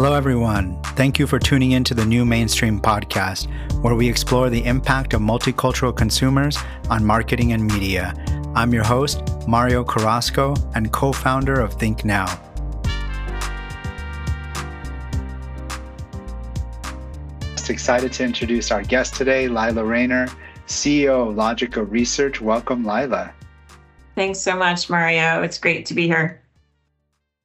Hello, everyone. Thank you for tuning in to the New Mainstream podcast, where we explore the impact of multicultural consumers on marketing and media. I'm your host, Mario Carrasco, and co founder of ThinkNow. Excited to introduce our guest today, Lilah Raynor, CEO of Logica Research. Welcome, Lilah. Thanks so much, Mario. It's great to be here.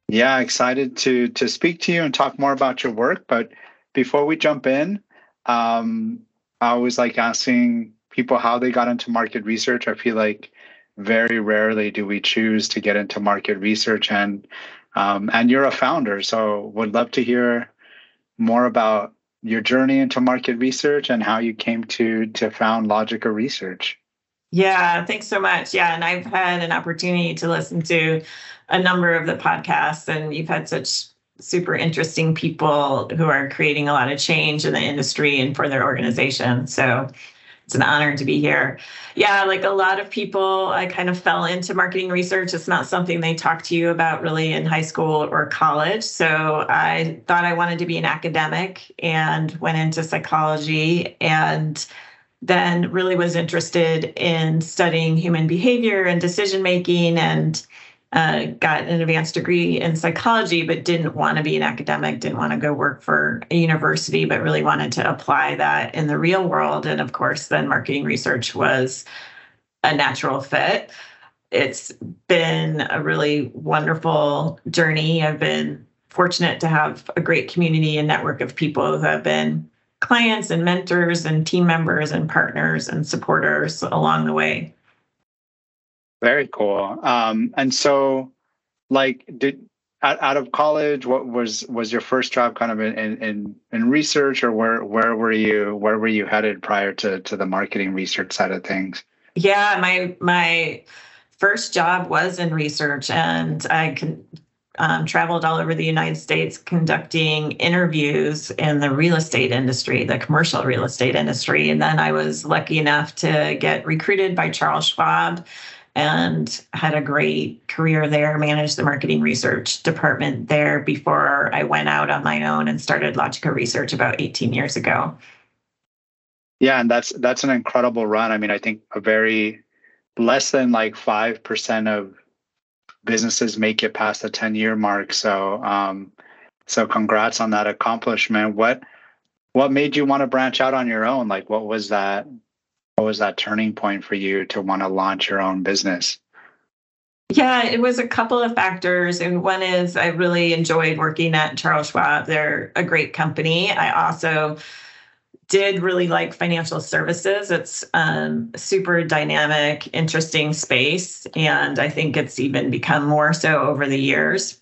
Yeah, excited to to speak to you and talk more about your work. But before we jump in, um, I always like asking people how they got into market research. I feel like very rarely do we choose to get into market research, and um, and you're a founder, so would love to hear more about your journey into market research and how you came to to found Logica Research. Yeah, thanks so much. Yeah, and I've had an opportunity to listen to a number of the podcasts, and you've had such super interesting people who are creating a lot of change in the industry and for their organization. So it's an honor to be here. Yeah, like a lot of people, I kind of fell into marketing research. It's not something they talk to you about really in high school or college. So I thought I wanted to be an academic and went into psychology and then really was interested in studying human behavior and decision making and uh, got an advanced degree in psychology, but didn't want to be an academic, didn't want to go work for a university, but really wanted to apply that in the real world. And of course, then marketing research was a natural fit. It's been a really wonderful journey. I've been fortunate to have a great community and network of people who have been clients and mentors and team members and partners and supporters along the way. Very cool. Um, and so, like, did out, out of college, what was was your first job kind of in, in in research, or where where were you where were you headed prior to to the marketing research side of things? Yeah, my my first job was in research, and I can um, traveled all over the United States conducting interviews in the real estate industry, the commercial real estate industry. And then I was lucky enough to get recruited by Charles Schwab and had a great career there, managed the marketing research department there before I went out on my own and started Logica Research about 18 years ago. Yeah, and that's that's an incredible run. I mean, I think a very less than like 5% of businesses make it past the 10 year mark. So um so congrats on that accomplishment. What what made you want to branch out on your own? Like what was that what was that turning point for you to want to launch your own business? Yeah, it was a couple of factors. And one is I really enjoyed working at Charles Schwab. They're a great company. I also did really like financial services. It's um, super dynamic, interesting space. And I think it's even become more so over the years.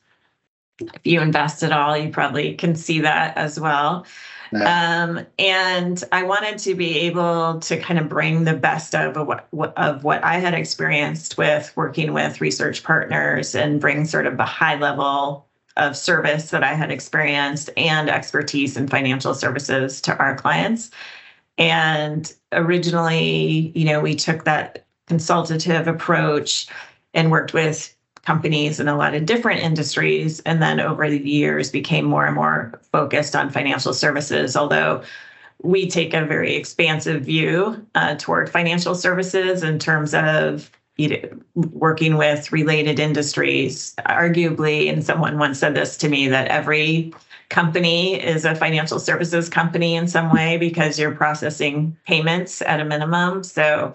If you invest at all, you probably can see that as well. Um, and I wanted to be able to kind of bring the best of what, of what I had experienced with working with research partners and bring sort of a high level of service that I had experienced and expertise in financial services to our clients. And originally, you know, we took that consultative approach and worked with companies in a lot of different industries. And then over the years became more and more focused on financial services, although we take a very expansive view uh, toward financial services in terms of you know, working with related industries. Arguably, and someone once said this to me that every company is a financial services company in some way because you're processing payments at a minimum. So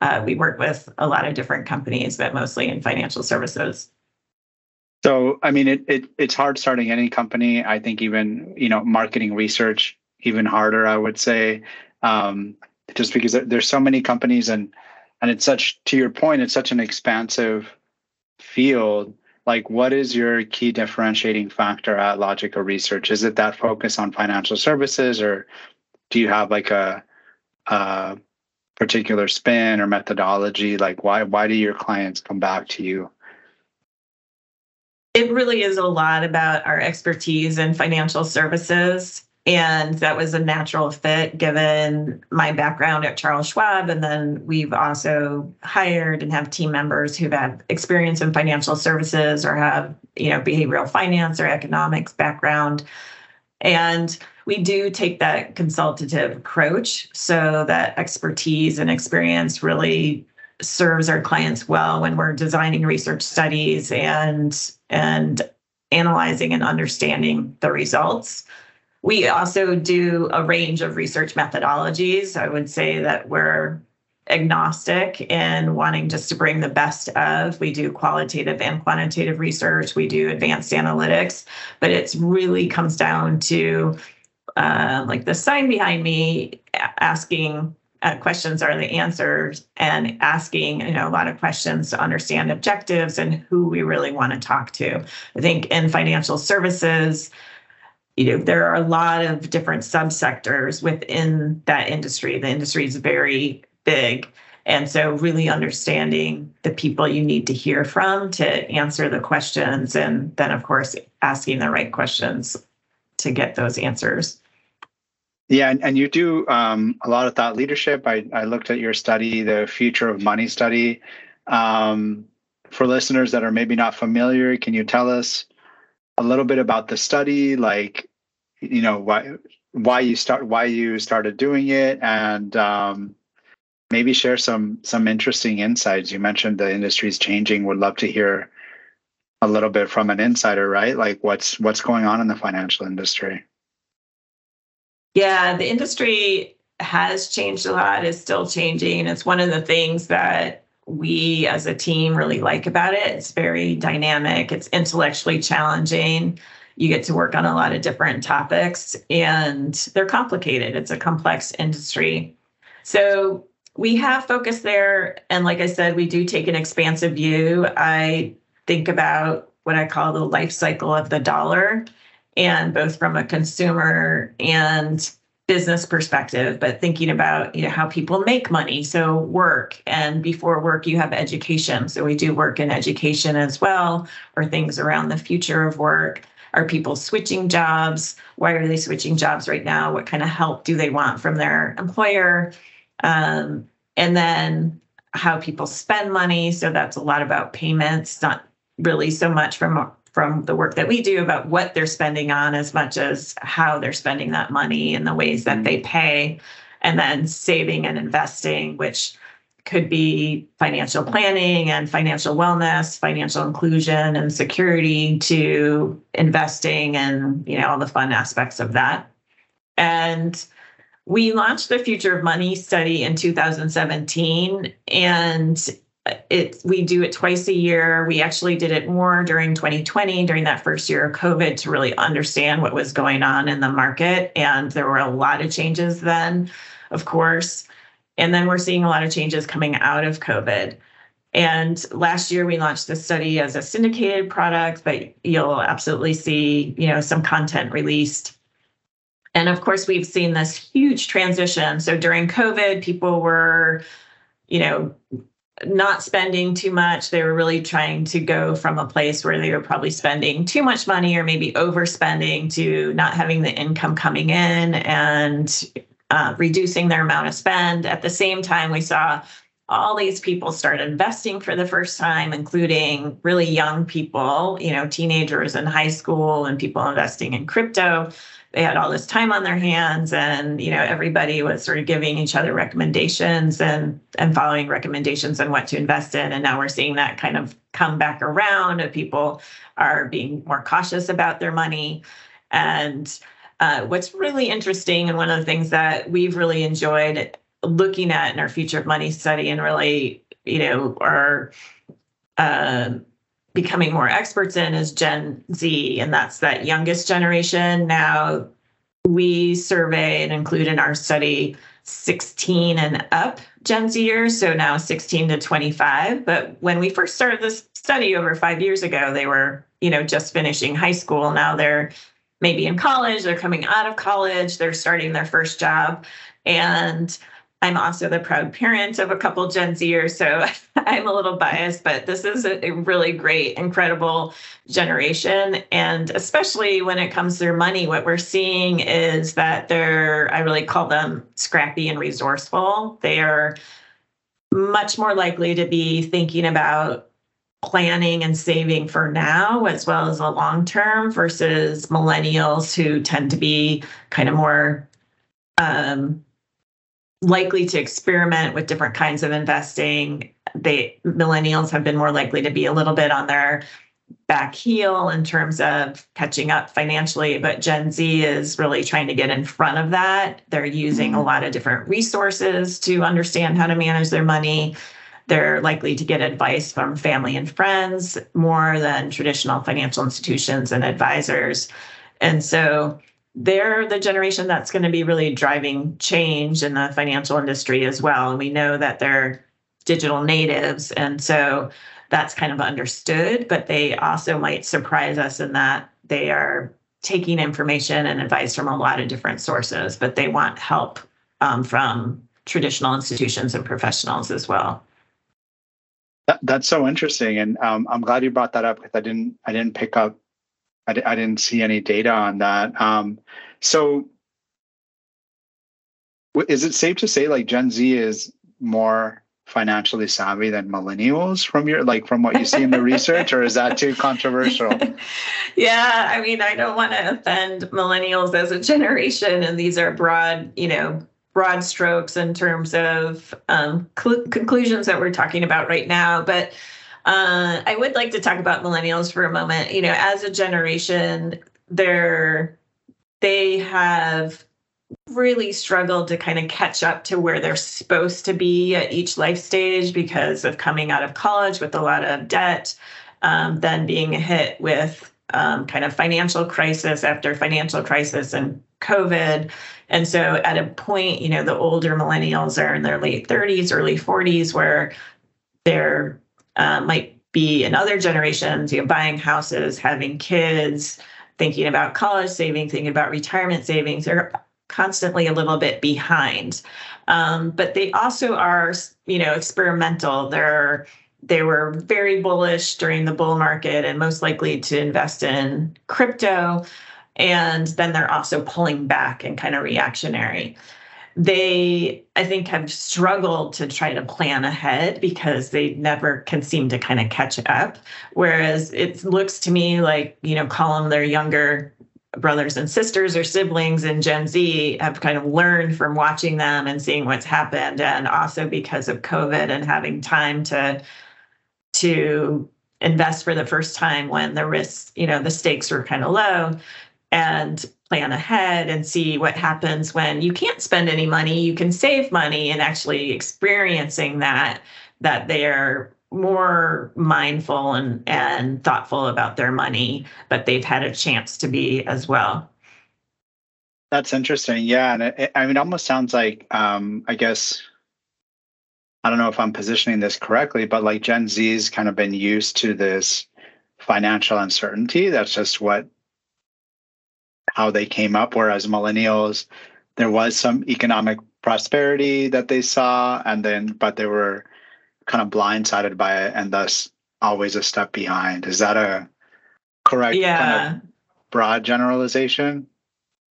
uh, we work with a lot of different companies, but mostly in financial services. So, I mean, it, it it's hard starting any company. I think even you know marketing research even harder. I would say, um, just because there's so many companies and and it's such to your point, it's such an expansive field. Like, what is your key differentiating factor at Logica Research? Is it that focus on financial services, or do you have like a, a particular spin or methodology? Like why why do your clients come back to you? It really is a lot about our expertise in financial services. And that was a natural fit given my background at Charles Schwab. And then we've also hired and have team members who have had experience in financial services or have, you know, behavioral finance or economics background And we do take that consultative approach so that expertise and experience really serves our clients well when we're designing research studies and and analyzing and understanding the results. We also do a range of research methodologies. I would say that we're agnostic in wanting just to bring the best of. We do qualitative and quantitative research, we do advanced analytics, but it really comes down to uh, like the sign behind me asking uh, questions are the answers and asking you know a lot of questions to understand objectives and who we really want to talk to i think in financial services you know there are a lot of different subsectors within that industry the industry is very big and so really understanding the people you need to hear from to answer the questions and then of course asking the right questions to get those answers yeah, and, and you do um, a lot of thought leadership. I, I looked at your study, the Future of Money study. Um, for listeners that are maybe not familiar, can you tell us a little bit about the study, like you know why why you start why you started doing it, and um, maybe share some some interesting insights. You mentioned the industry is changing. Would love to hear a little bit from an insider, right? Like what's what's going on in the financial industry. Yeah, the industry has changed a lot, is still changing. It's one of the things that we as a team really like about it. It's very dynamic, it's intellectually challenging. You get to work on a lot of different topics and they're complicated. It's a complex industry. So we have focus there. And like I said, we do take an expansive view. I think about what I call the life cycle of the dollar and both from a consumer and business perspective but thinking about you know how people make money. So work and before work you have education. So we do work in education as well or things around the future of work. Are people switching jobs? Why are they switching jobs right now? What kind of help do they want from their employer? Um, and then how people spend money. So that's a lot about payments not really so much from from the work that we do about what they're spending on as much as how they're spending that money and the ways that they mm-hmm. pay. And then saving and investing which could be financial planning and financial wellness financial inclusion and security to investing and you know all the fun aspects of that. And we launched the future of money study in 2017 and it we do it twice a year. We actually did it more during 2020 during that first year of COVID to really understand what was going on in the market and there were a lot of changes then, of course. And then we're seeing a lot of changes coming out of COVID. And last year we launched the study as a syndicated product, but you'll absolutely see, you know, some content released. And of course, we've seen this huge transition. So during COVID, people were, you know, not spending too much. They were really trying to go from a place where they were probably spending too much money or maybe overspending to not having the income coming in and uh, reducing their amount of spend. At the same time, we saw all these people start investing for the first time, including really young people, you know, teenagers in high school and people investing in crypto they had all this time on their hands and you know everybody was sort of giving each other recommendations and and following recommendations on what to invest in. And now we're seeing that kind of come back around and people are being more cautious about their money. And uh, what's really interesting and one of the things that we've really enjoyed looking at in our future of money study and really you know our becoming more experts in is Gen Z, and that's that youngest generation. Now, we survey and include in our study 16 and up Gen Zers, so now 16 to 25. But when we first started this study over five years ago, they were, you know, just finishing high school. Now they're maybe in college, they're coming out of college, they're starting their first job. And I'm also the proud parent of a couple Gen Zers, so I'm a little biased, but this is a, really great, incredible generation. And especially when it comes to their money, what we're seeing is that they're, I really call them scrappy and resourceful. They are much more likely to be thinking about planning and saving for now as well as the long term versus millennials who tend to be kind of more um, likely to experiment with different kinds of investing. They millennials have been more likely to be a little bit on their back heel in terms of catching up financially, but Gen Z is really trying to get in front of that. They're using mm-hmm. a lot of different resources to understand how to manage their money. They're likely to get advice from family and friends more than traditional financial institutions and advisors. And so they're the generation that's going to be really driving change in the financial industry as well. And we know that they're digital natives. And so that's kind of understood, but they also might surprise us in that they are taking information and advice from a lot of different sources, but they want help um, from traditional institutions and professionals as well. That, that's so interesting, and um, I'm glad you brought that up because I didn't I didn't pick up I, I didn't see any data on that. Um, so, is it safe to say like Gen Z is more financially savvy than millennials from your like from what you see in the research or is that too controversial yeah i mean i don't want to offend millennials as a generation and these are broad you know broad strokes in terms of um, cl- conclusions that we're talking about right now but uh, I would like to talk about millennials for a moment. You know, as a generation, they're they have really struggled to kind of catch up to where they're supposed to be at each life stage because of coming out of college with a lot of debt, um, then being hit with um, kind of financial crisis after financial crisis and COVID. And so at a point, you know, the older millennials are in their late 30s, early 40s, where they're uh, might be in other generations, you know, buying houses, having kids, thinking about college savings, thinking about retirement savings. They're constantly a little bit behind. Um, but they also are, you know, experimental. They're they were very bullish during the bull market and most likely to invest in crypto. And then they're also pulling back and kind of reactionary they i think have struggled to try to plan ahead because they never can seem to kind of catch up. Whereas it looks to me like you know call them their younger brothers and sisters or siblings in gen z have kind of learned from watching them and seeing what's happened. And also because of covid and having time to to invest for the first time when the risks you know the stakes were kind of low. And plan ahead and see what happens when you can't spend any money you can save money and actually experiencing that that they're more mindful and and thoughtful about their money but they've had a chance to be as well. That's interesting. Yeah and it, i mean it almost sounds like um i guess i don't know if i'm positioning this correctly but like gen z's kind of been used to this financial uncertainty. That's just what how they came up. Whereas millennials, there was some economic prosperity that they saw, and then but they were kind of blindsided by it, and thus always a step behind. Is that a correct yeah. kind of broad generalization?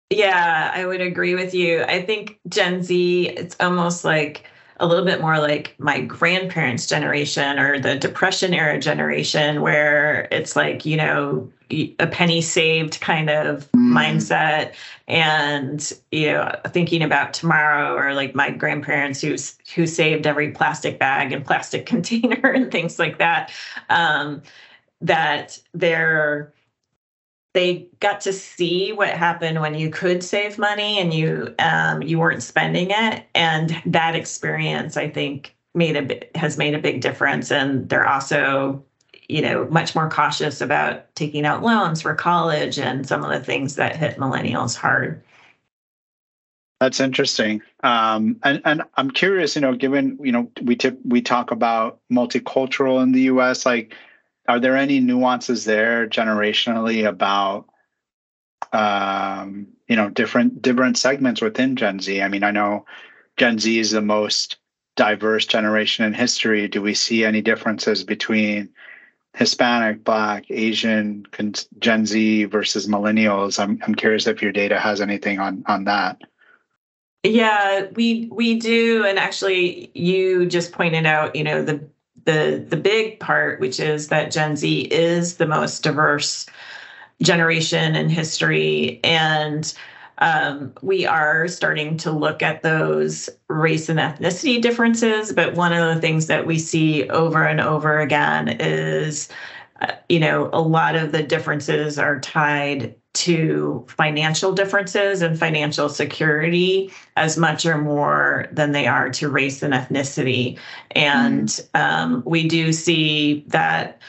Yeah, I would agree with you. I think Gen Z, it's almost like a little bit more like my grandparents' generation or the Depression era generation, where it's like, you know, a penny saved kind of mm. mindset and you know thinking about tomorrow or like my grandparents who who saved every plastic bag and plastic container and things like that um, that they're they got to see what happened when you could save money and you um, you weren't spending it. And that experience i think made a has made a big difference. And they're also you know much more cautious about taking out loans for college and some of the things that hit millennials hard. That's interesting. Um, and, and i'm curious you know given you know we tip, we talk about multicultural in the us like are there any nuances there generationally about um, you know different different segments within Gen Z? I mean, I know Gen Z is the most diverse generation in history. Do we see any differences between Hispanic, Black, Asian, Gen Z versus millennials? I'm I'm curious if your data has anything on on that. Yeah, we we do, and actually, you just pointed out, you know, the the the big part, which is that Gen Z is the most diverse generation in history, and um, we are starting to look at those race and ethnicity differences. But one of the things that we see over and over again is, uh, you know, a lot of the differences are tied to financial differences and financial security as much or more than they are to race and ethnicity. And mm-hmm. um, we do see that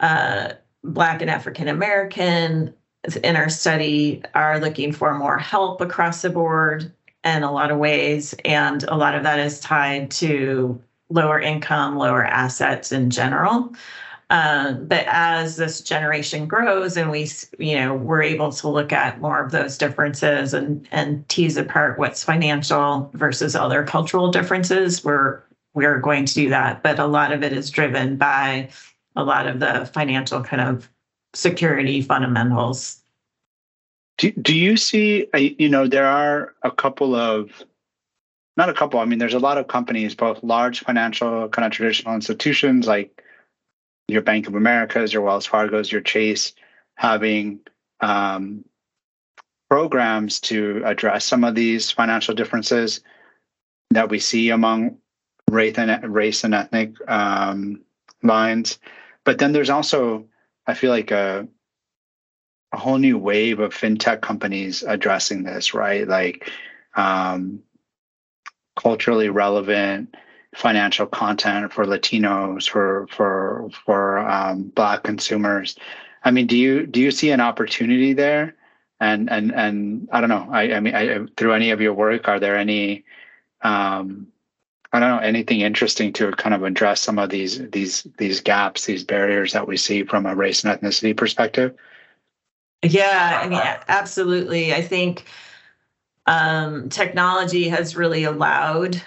uh, Black and African American in our study are looking for more help across the board in a lot of ways. And a lot of that is tied to lower income, lower assets in general. Um, but as this generation grows and we, you know, we're able to look at more of those differences and and tease apart what's financial versus other cultural differences, we're we're going to do that. But a lot of it is driven by a lot of the financial kind of security fundamentals. Do, do you see, you know, there are a couple of, not a couple, I mean, there's a lot of companies, both large financial kind of traditional institutions like your Bank of America's, your Wells Fargo's, your Chase, having um, programs to address some of these financial differences that we see among race and race and ethnic um, lines. But then there's also, I feel like a a whole new wave of fintech companies addressing this, right? Like um, culturally relevant financial content for Latinos, for for for um, Black consumers. I mean, do you do you see an opportunity there? And and and I don't know. I, I mean, I, through any of your work, are there any um, I don't know anything interesting to kind of address some of these these these gaps, these barriers that we see from a race and ethnicity perspective? Yeah, I mean, absolutely. I think um, technology has really allowed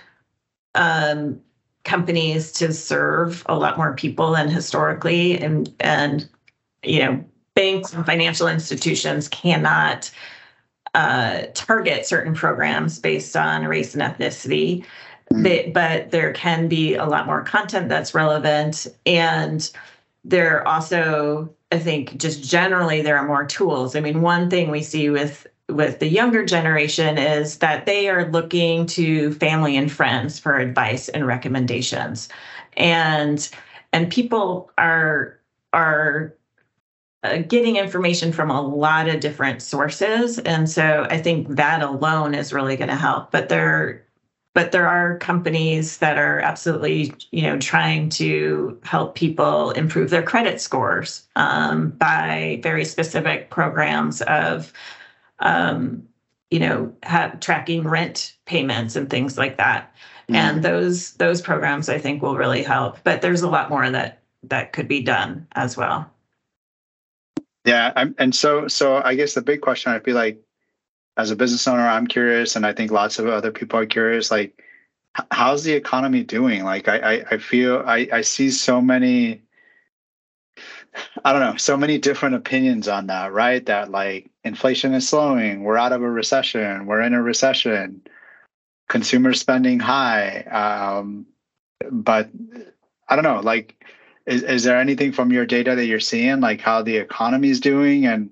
um, companies to serve a lot more people than historically, and and you know, banks and financial institutions cannot uh, target certain programs based on race and ethnicity. Mm-hmm. They, but there can be a lot more content that's relevant, and there also I think just generally there are more tools. I mean, one thing we see with with the younger generation is that they are looking to family and friends for advice and recommendations. And and people are are uh, getting information from a lot of different sources and so i think that alone is really going to help but there but there are companies that are absolutely you know trying to help people improve their credit scores um, by very specific programs of um, you know have, tracking rent payments and things like that mm-hmm. and those those programs i think will really help but there's a lot more that that could be done as well yeah I'm, and so so i guess the big question I'd be like as a business owner, I'm curious, and I think lots of other people are curious. Like, how's the economy doing? Like, I I, I feel I I see so many. I don't know, so many different opinions on that, right? That like inflation is slowing, we're out of a recession, we're in a recession, consumer spending high. Um, but I don't know, like, is, is there anything from your data that you're seeing, like how the economy is doing and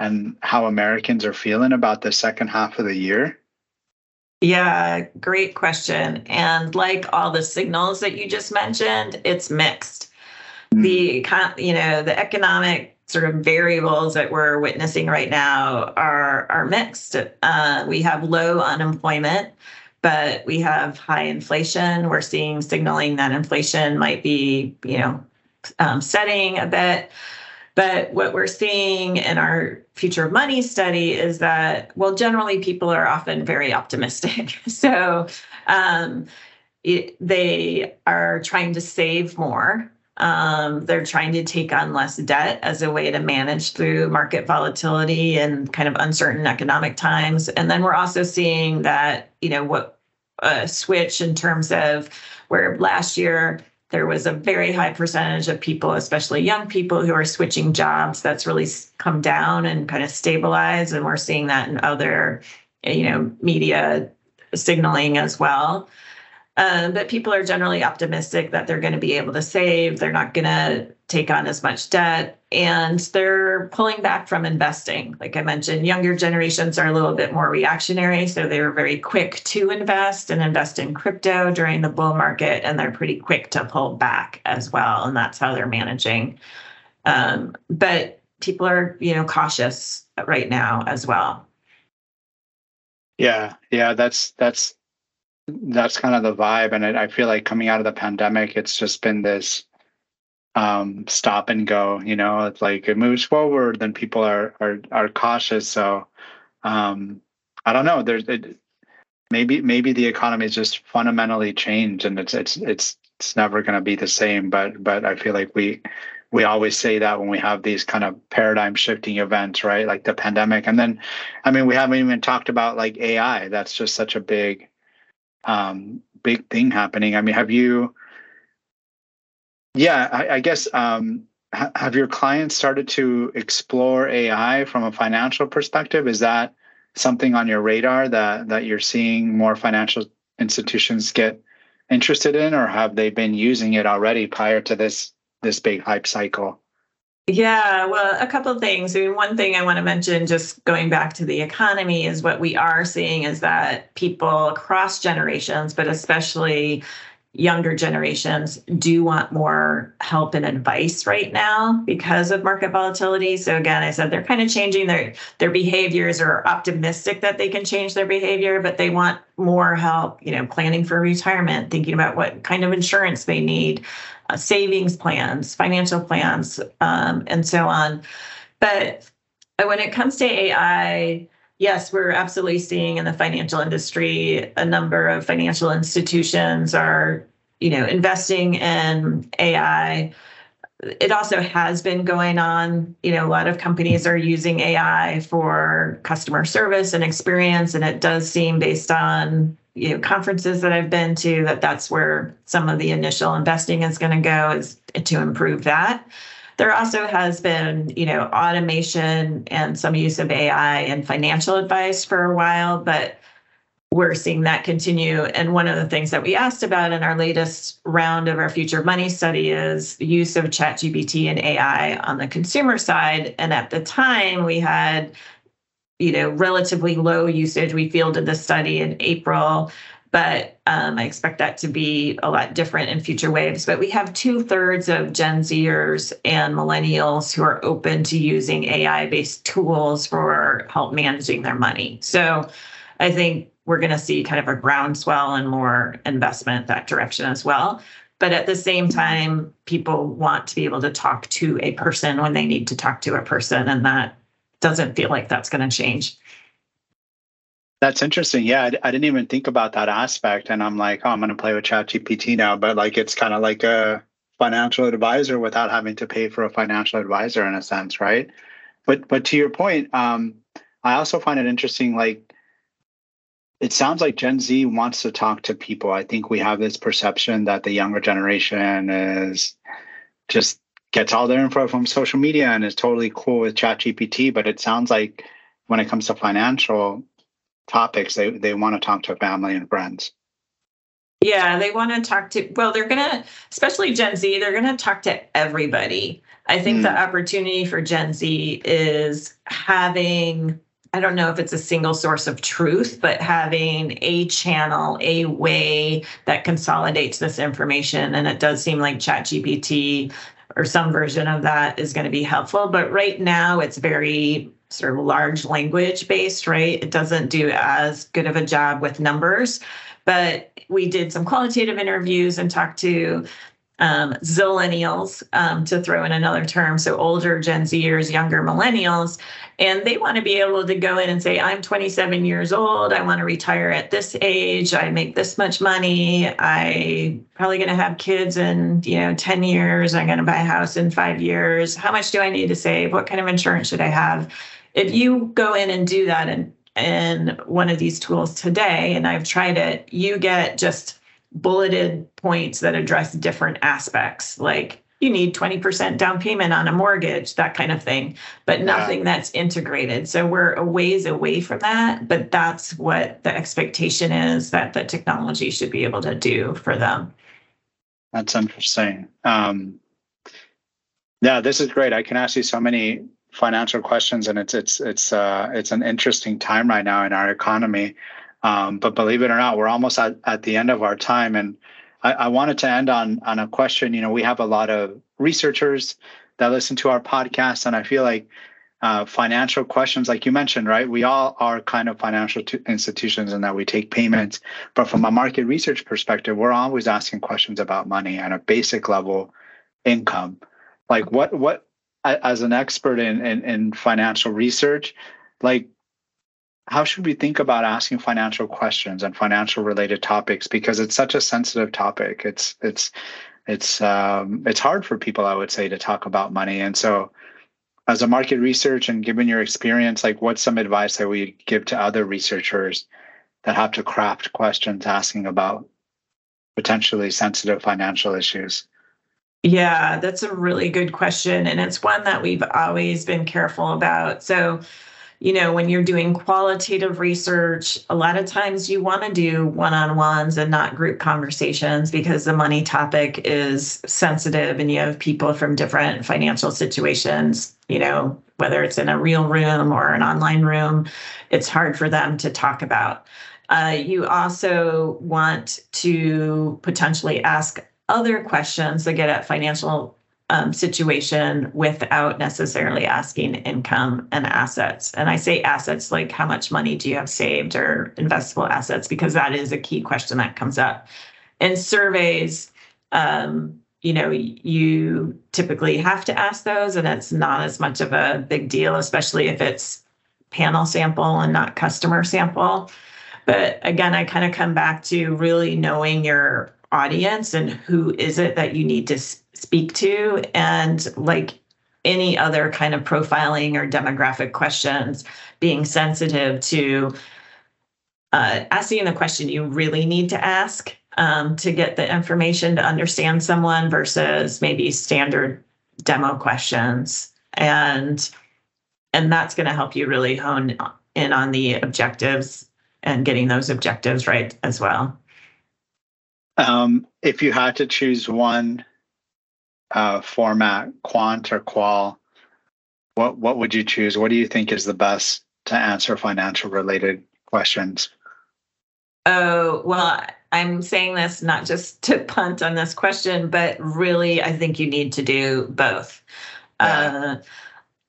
and how Americans are feeling about the second half of the year? Yeah, great question. And like all the signals that you just mentioned, it's mixed. Mm. The you know the economic sort of variables that we're witnessing right now are are mixed. Uh, we have low unemployment, but we have high inflation. We're seeing signaling that inflation might be you know um, setting a bit. But what we're seeing in our future of money study is that, well, generally people are often very optimistic. so um, it, they are trying to save more. Um, they're trying to take on less debt as a way to manage through market volatility and kind of uncertain economic times. And then we're also seeing that, you know, what a switch in terms of where last year there was a very high percentage of people, especially young people, who are switching jobs. That's really come down and kind of stabilized, and we're seeing that in other, you know, media signaling as well. Um, but people are generally optimistic that they're going to be able to save. They're not going to take on as much debt and they're pulling back from investing. Like I mentioned, younger generations are a little bit more reactionary. So they were very quick to invest and invest in crypto during the bull market. And they're pretty quick to pull back as well. And that's how they're managing. Um, but people are, you know, cautious right now as well. Yeah, yeah, that's that's that's kind of the vibe, and I, I feel like coming out of the pandemic, it's just been this um, stop and go. You know, it's like it moves forward, then people are are are cautious. So um, I don't know. There's it, maybe maybe the economy is just fundamentally changed, and it's it's it's it's never going to be the same. But but I feel like we we always say that when we have these kind of paradigm shifting events, right? Like the pandemic. And then, I mean, we haven't even talked about like AI. That's just such a big, um, big thing happening. I mean, have you, yeah, I, I guess, um, ha- have your clients started to explore AI from a financial perspective? Is that something on your radar that, that you're seeing more financial institutions get interested in, or have they been using it already prior to this this big hype cycle? Yeah, well, a couple of things. I mean, one thing I want to mention, just going back to the economy, is what we are seeing is that people across generations, but especially younger generations do want more help and advice right now because of market volatility. So again, I said they're kind of changing their their behaviors or optimistic that they can change their behavior, but they want more help, you know, planning for retirement, thinking about what kind of insurance they need, savings plans, financial plans, um, and so on. But when it comes to AI, yes, we're absolutely seeing in the financial industry a number of financial institutions are, you know, investing in AI. It also has been going on. You know, a lot of companies are using AI for customer service and experience, and it does seem based on you know conferences that I've been to that that's where some of the initial investing is going to go is to improve that. There also has been, you know, automation and some use of AI and financial advice for a while, but we're seeing that continue. And one of the things that we asked about in our latest round of our future money study is the use of ChatGPT and AI on the consumer side. And at the time, we had you know, relatively low usage. We fielded the study in April, but um, I expect that to be a lot different in future waves. But we have two thirds of Gen Zers and millennials who are open to using AI based tools for help managing their money. So I think we're going to see kind of a groundswell and more investment that direction as well. But at the same time, people want to be able to talk to a person when they need to talk to a person, and that doesn't feel like that's going to change. That's interesting. Yeah, I, I, didn't even think about that aspect, and I'm like, oh, I'm going to play with ChatGPT now, but like it's kind of like a financial advisor without having to pay for a financial advisor in a sense, right? But but to your point, um, I also find it interesting. Like, it sounds like Gen Z wants to talk to people. I think we have this perception that the younger generation is just gets all their info from social media and is totally cool with ChatGPT. But it sounds like when it comes to financial topics, they, they want to talk to family and friends. Yeah, they want to talk to, well, they're going to, especially Gen Z, they're going to talk to everybody. I think mm. the opportunity for Gen Z is having, I don't know if it's a single source of truth, but having a channel, a way that consolidates this information. And it does seem like ChatGPT or some version of that is going to be helpful. But right now, it's very sort of large language based, right? It doesn't do as good of a job with numbers. But we did some qualitative interviews and talked to um, zillennials, um, to throw in another term, so older Gen Zers, younger millennials, and they want to be able to go in and say, I'm 27 years old, I want to retire at this age, I make this much money, I probably going to have kids in you know 10 years, I'm going to buy a house in five years. How much do I need to save? What kind of insurance should I have? If you go in and do that in, in one of these tools today, and I've tried it, you get just bulleted points that address different aspects like you need 20% down payment on a mortgage, that kind of thing, but nothing yeah. that's integrated. So we're a ways away from that, but that's what the expectation is that the technology should be able to do for them. That's interesting. Um, yeah, this is great. I can ask you so many financial questions, and it's it's it's uh, it's an interesting time right now in our economy. Um, but believe it or not, we're almost at, at the end of our time, and I, I wanted to end on on a question. You know, we have a lot of researchers that listen to our podcast, and I feel like uh, financial questions, like you mentioned, right? We all are kind of financial t- institutions in that we take payments, but from a market research perspective, we're always asking questions about money and a basic level income. Like, what what as an expert in, in, in financial research, like how should we think about asking financial questions and financial related topics? Because it's such a sensitive topic. It's it's it's um, it's hard for people i would say to talk about money. And so as a market research and given your experience like what's some advice that we give to other researchers that have to craft questions asking about potentially sensitive financial issues? Yeah that's a really good question and it's one that we've always been careful about. So you know, when you're doing qualitative research, a lot of times you want to do one on ones and not group conversations because the money topic is sensitive and you have people from different financial situations, you know, whether it's in a real room or an online room, it's hard for them to talk about. Uh, you also want to potentially ask other questions that get at financial um, situation without necessarily asking income and assets. And I say assets like how much money do you have saved or investable assets, because that is a key question that comes up. In surveys, um, you know, you typically have to ask those, and it's not as much of a big deal, especially if it's panel sample and not customer sample. But again, I kind of come back to really knowing your audience and who is it that you need to speak to? And like any other kind of profiling or demographic questions being sensitive to uh, asking the question you really need to ask um, to get the information to understand someone versus maybe standard demo questions. And and that's going to help you really hone in on the objectives and getting those objectives right as well um, if you had to choose one uh, format, quant or qual, what what would you choose? What do you think is the best to answer financial related questions? Oh well, I'm saying this not just to punt on this question, but really, I think you need to do both. Yeah. Uh,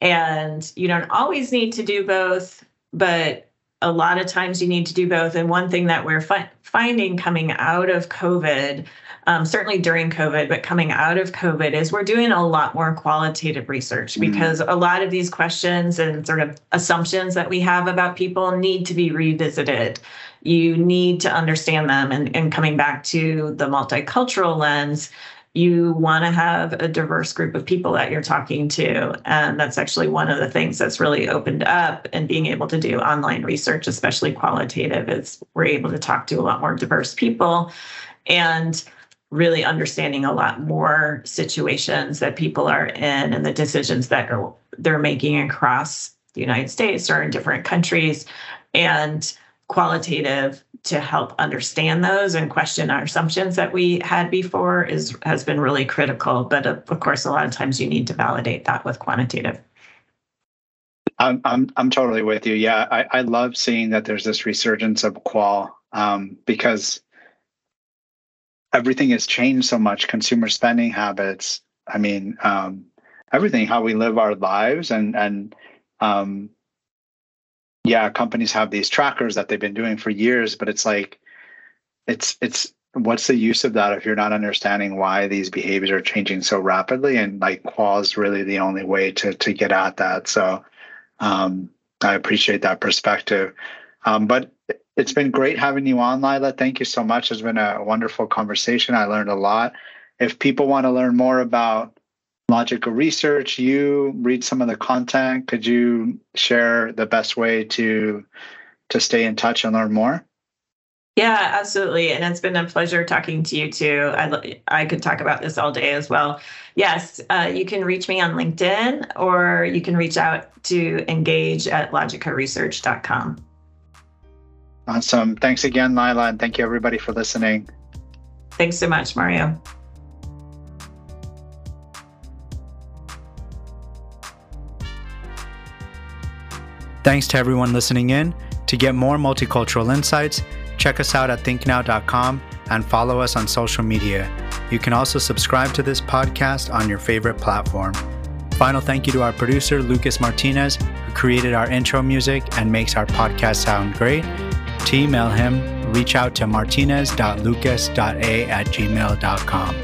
and you don't always need to do both, but a lot of times you need to do both. And one thing that we're fi- finding coming out of COVID, um, certainly during COVID, but coming out of COVID, is we're doing a lot more qualitative research mm-hmm. because a lot of these questions and sort of assumptions that we have about people need to be revisited. You need to understand them. And, and coming back to the multicultural lens, you want to have a diverse group of people that you're talking to. And that's actually one of the things that's really opened up and being able to do online research, especially qualitative, is we're able to talk to a lot more diverse people and really understanding a lot more situations that people are in and the decisions that are, they're making across the United States or in different countries. And qualitative to help understand those and question our assumptions that we had before is has been really critical. But of, of course a lot of times you need to validate that with quantitative. I'm i'm, I'm totally with you. Yeah I, I love seeing that there's this resurgence of qual um, because everything has changed so much. Consumer spending habits i mean um, everything how we live our lives and and um, yeah, companies have these trackers that they've been doing for years, but it's like, it's it's what's the use of that if you're not understanding why these behaviors are changing so rapidly? And like qual is really the only way to to get at that. So um, I appreciate that perspective. Um, but it's been great having you on, Lilah. Thank you so much. It's been a wonderful conversation. I learned a lot. If people want to learn more about Logica research you read some of the content could you share the best way to to stay in touch and learn more Yeah, absolutely. And it's been a pleasure talking to you too. I, I could talk about this all day as well. Yes, uh, you can reach me on LinkedIn or you can reach out to engage at logicaresearch.com. Awesome. Thanks again, Lilah. And thank you, everybody, for listening. Thanks so much, Mario. Thanks to everyone listening in. To get more multicultural insights, check us out at thinknow.com and follow us on social media. You can also subscribe to this podcast on your favorite platform. Final thank you to our producer, Lucas Martinez, who created our intro music and makes our podcast sound great. To email him, reach out to martinez.lucas.a at gmail.com.